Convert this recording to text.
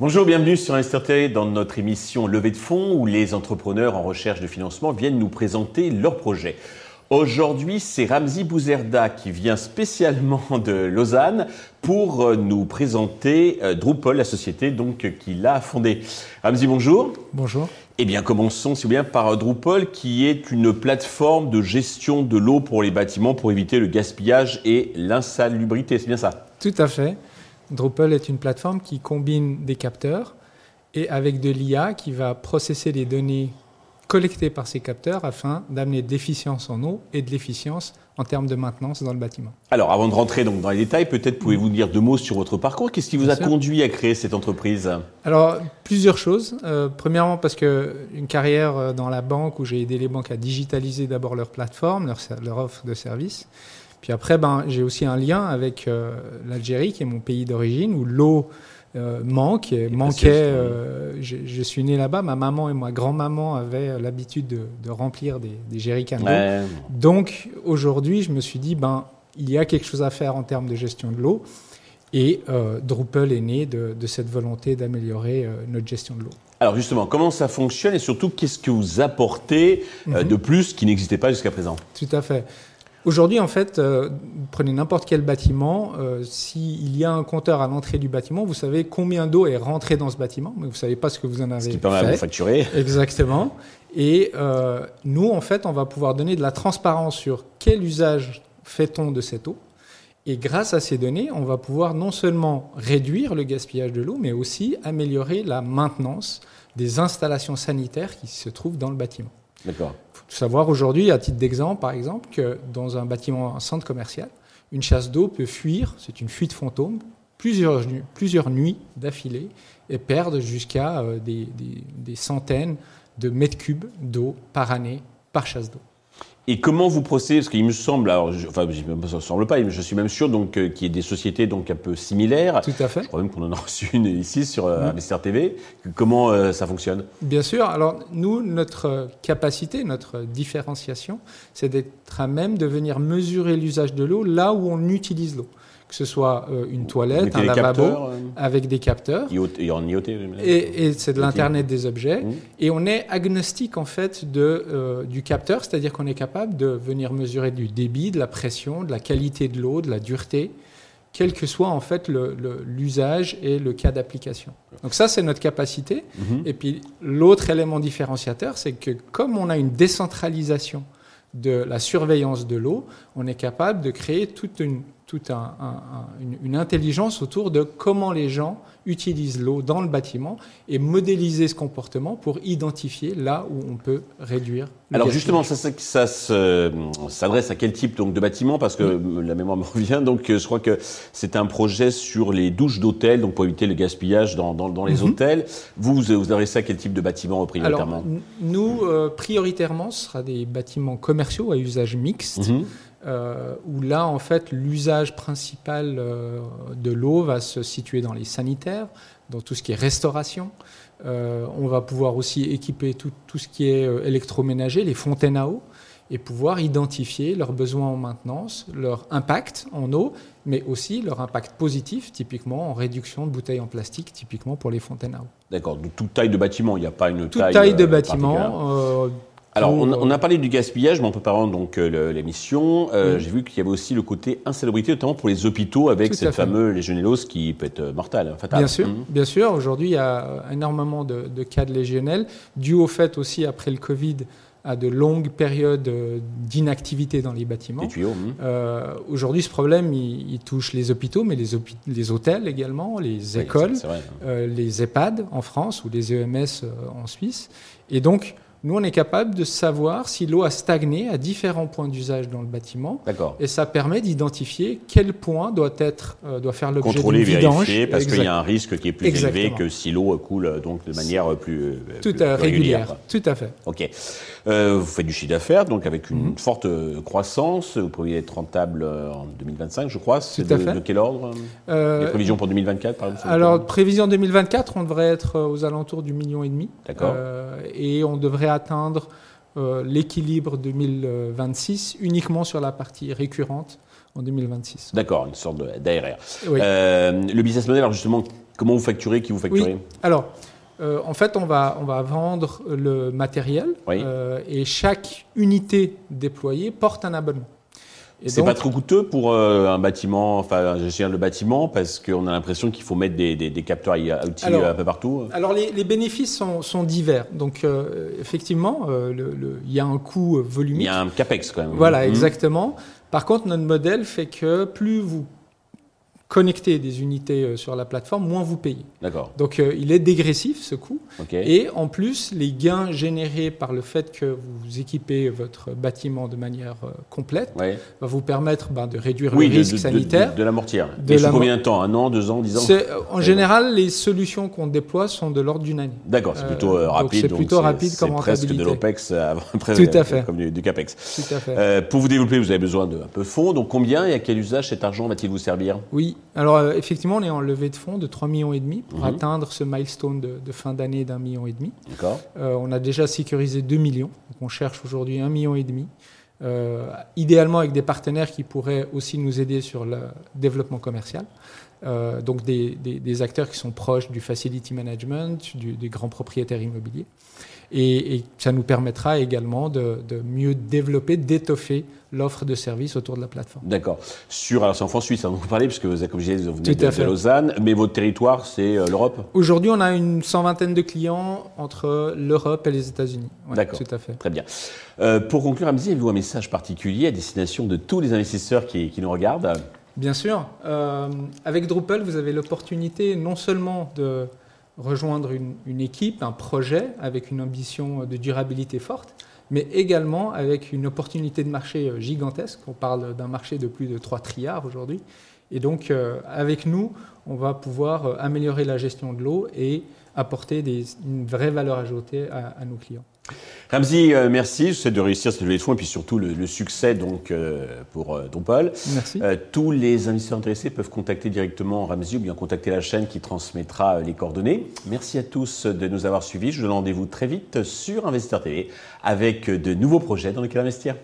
Bonjour, bienvenue sur Insterté dans notre émission Levée de fonds où les entrepreneurs en recherche de financement viennent nous présenter leurs projets. Aujourd'hui, c'est Ramzi Bouzerda qui vient spécialement de Lausanne pour euh, nous présenter euh, Drupal, la société donc qu'il a fondée. Ramzi, bonjour. Bonjour. Eh bien, commençons, si vous bien, par Drupal, qui est une plateforme de gestion de l'eau pour les bâtiments pour éviter le gaspillage et l'insalubrité. C'est bien ça? Tout à fait. Drupal est une plateforme qui combine des capteurs et avec de l'IA qui va processer les données collectées par ces capteurs afin d'amener de l'efficience en eau et de l'efficience en termes de maintenance dans le bâtiment. Alors, avant de rentrer donc dans les détails, peut-être pouvez-vous dire deux mots sur votre parcours. Qu'est-ce qui vous a conduit à créer cette entreprise? Alors, plusieurs choses. Euh, premièrement, parce que une carrière euh, dans la banque où j'ai aidé les banques à digitaliser d'abord leur plateforme, leur, leur offre de services. Puis après, ben, j'ai aussi un lien avec euh, l'Algérie, qui est mon pays d'origine, où l'eau euh, manque, et manquait. Euh, je, suis né là-bas. Ma maman et ma grand-maman avaient l'habitude de, remplir des, des jerrycans. Donc aujourd'hui, je me suis dit, ben, il y a quelque chose à faire en termes de gestion de l'eau. Et Drupal est né de, cette volonté d'améliorer notre gestion de l'eau. Alors justement, comment ça fonctionne et surtout, qu'est-ce que vous apportez mhm. de plus qui n'existait pas jusqu'à présent? Tout à fait. Aujourd'hui, en fait, euh, prenez n'importe quel bâtiment, euh, s'il y a un compteur à l'entrée du bâtiment, vous savez combien d'eau est rentrée dans ce bâtiment, mais vous ne savez pas ce que vous en avez ce qui permet fait. de facturer. Exactement. Et euh, nous, en fait, on va pouvoir donner de la transparence sur quel usage fait-on de cette eau. Et grâce à ces données, on va pouvoir non seulement réduire le gaspillage de l'eau, mais aussi améliorer la maintenance des installations sanitaires qui se trouvent dans le bâtiment. D'accord savoir aujourd'hui, à titre d'exemple, par exemple, que dans un bâtiment, un centre commercial, une chasse d'eau peut fuir, c'est une fuite fantôme, plusieurs, nuits d'affilée et perdre jusqu'à euh, des centaines de mètres cubes d'eau par année par chasse d'eau. Et comment vous procédez Parce qu'il me semble, alors, je, enfin, ça ne semble pas, mais je suis même sûr donc euh, qu'il y ait des sociétés donc un peu similaires. Tout à fait. Je crois même qu'on en a reçu une ici sur euh, mmh. TV. Comment euh, ça fonctionne? Bien sûr. Alors nous, notre capacité, notre différenciation, c'est d'être à même de venir mesurer l'usage de l'eau là où on utilise l'eau que ce soit euh, une toilette, un lavabo, euh, avec des capteurs. en IoT. Et, et c'est de l'Internet des objets. Mmh. Et on est agnostique en fait de, euh, du capteur, c'est-à-dire qu'on est capable de venir mesurer du débit, de la pression, de la qualité de l'eau, de la dureté, quel que soit en fait l'usage et le cas d'application. Donc ça, c'est notre capacité. Mmh. Et puis l'autre élément différenciateur, c'est que comme on a une décentralisation de la surveillance de l'eau, on est capable de créer toute une toute une, intelligence autour de comment les gens utilisent l'eau dans le bâtiment et modéliser ce comportement pour identifier là où on peut réduire. Alors justement, ça, ça, s'adresse à quel type donc, de bâtiment? Parce que la mémoire me revient, donc je crois que c'est un projet sur les douches d'hôtel, donc pour éviter le gaspillage dans, dans, les mhm. hôtels. Vous, vous adressez à quel type de bâtiment prioritairement Alors, Nous, euh, prioritairement, ce sera des bâtiments commerciaux à usage mixte. Mhm. Euh, où là, en fait, l'usage principal euh, de l'eau va se situer dans les sanitaires, dans tout ce qui est restauration. Euh, on va pouvoir aussi équiper tout, tout ce qui est électroménager, les fontaines à eau, et pouvoir identifier leurs besoins en maintenance, leur impact en eau, mais aussi leur impact positif, typiquement en réduction de bouteilles en plastique, typiquement pour les fontaines à eau. D'accord, de toute taille de bâtiment, il n'y a pas une toute taille. taille de bâtiment. Alors, on, a parlé du gaspillage, mais en préparant donc euh, l'émission, euh, j'ai vu qu'il y avait aussi le côté insalubrité, notamment pour les hôpitaux, avec cette fameuse légionellose qui peut être euh, mortelle, hein, fatale. Bien sûr, mmh. bien sûr. Aujourd'hui, il y a énormément de, cas de légionelle, dû au fait aussi, après le Covid, à de longues périodes d'inactivité dans les bâtiments. tuyaux. Mmh. Aujourd'hui, ce problème, il, touche les hôpitaux, mais les, les hôtels également, les écoles, les EHPAD en France ou les EMS en Suisse. Et donc, nous, on est capable de savoir si l'eau a stagné à différents points d'usage dans le bâtiment. D'accord. Et ça permet d'identifier quel point doit être euh, doit faire l'objet. Contrôler, vérifier, parce qu'il y a un risque qui est plus élevé que si l'eau coule euh, donc de manière plus, euh, Tout à, régulière. Tout à fait. Ok. vous faites du chiffre d'affaires, donc avec une mhm. forte croissance. Vous pourriez être rentable en 2025, je crois. C'est de, de, quel ordre Les prévisions pour 2024, par exemple Alors, prévision 2024, on devrait être aux alentours du million et demi. D'accord. et on devrait atteindre l'équilibre 2026 uniquement sur la partie récurrente en 2026. D'accord, une sorte d'ARR. le business model, alors justement, comment vous facturez, qui vous facturez? Alors, en fait, on va, on va vendre le matériel et chaque unité déployée porte un abonnement. C'est pas trop coûteux pour euh, un bâtiment, enfin, je suis le bâtiment, parce qu'on a l'impression qu'il faut mettre des, des, capteurs outils un peu partout. Alors, les, bénéfices sont, sont, divers. Donc, euh, effectivement, euh, il y a un coût volumique. Il y a un capex quand même. Voilà, mmh. exactement. Par contre, notre modèle fait que plus vous connecter des unités euh, sur la plateforme, moins vous payez. D'accord. Donc euh, il est dégressif ce coût. Et en plus, les gains générés par le fait que vous équipez votre bâtiment de manière euh, complète va vous permettre ben, de réduire le risque sanitaire. De, de, l'amortir. De la... combien de temps? Un an, deux ans, dix ans? En général, les solutions qu'on déploie sont de l'ordre d'une année. D'accord, c'est plutôt rapide. C'est plutôt rapide comme rentabilité. presque de l'OPEX, Tout à fait. comme du, CAPEX. Tout à fait. pour vous développer, vous avez besoin d'un peu de fonds. Donc combien et à quel usage cet argent va-t-il vous servir? Oui, alors euh, effectivement, on est en levée de fonds de 3,5 millions et demi pour mhm. atteindre ce milestone de, fin d'année d'un million et demi. Euh, on a déjà sécurisé 2 millions, donc on cherche aujourd'hui 1 million et demi. Euh, idéalement avec des partenaires qui pourraient aussi nous aider sur le développement commercial. Donc des, acteurs qui sont proches du facility management, des grands propriétaires immobiliers. Et, ça nous permettra également de, mieux développer, d'étoffer l'offre de services autour de la plateforme. D'accord. Sur, alors c'est en France suisse, hein, vous parlez, puisque vous, comme je disais, vous venez de, Lausanne, mais votre territoire, c'est euh, l'Europe? Aujourd'hui, on a une cent vingtaine de clients entre l'Europe et les États-Unis. D'accord. Tout à fait. Très bien. Euh, pour conclure, avez-vous un message particulier à destination de tous les investisseurs qui, qui nous regardent? Bien sûr. Euh, avec Drupal, vous avez l'opportunité non seulement de rejoindre une, équipe, un projet avec une ambition de durabilité forte, mais également avec une opportunité de marché euh, gigantesque. On parle d'un marché de plus de 3 trilliards aujourd'hui. Et donc, euh, avec nous, on va pouvoir améliorer la gestion de l'eau et apporter une vraie valeur ajoutée à nos clients. Ramzi, euh, merci. Je souhaite de réussir cette levée de fonds et puis surtout le, succès donc, euh, pour euh, Drupal. Merci. tous les investisseurs intéressés peuvent contacter directement Ramzi ou bien contacter la chaîne qui transmettra les coordonnées. Merci à tous de nous avoir suivis. Je vous donne rendez-vous très vite sur Investisseur TV avec de nouveaux projets dans lesquels investir.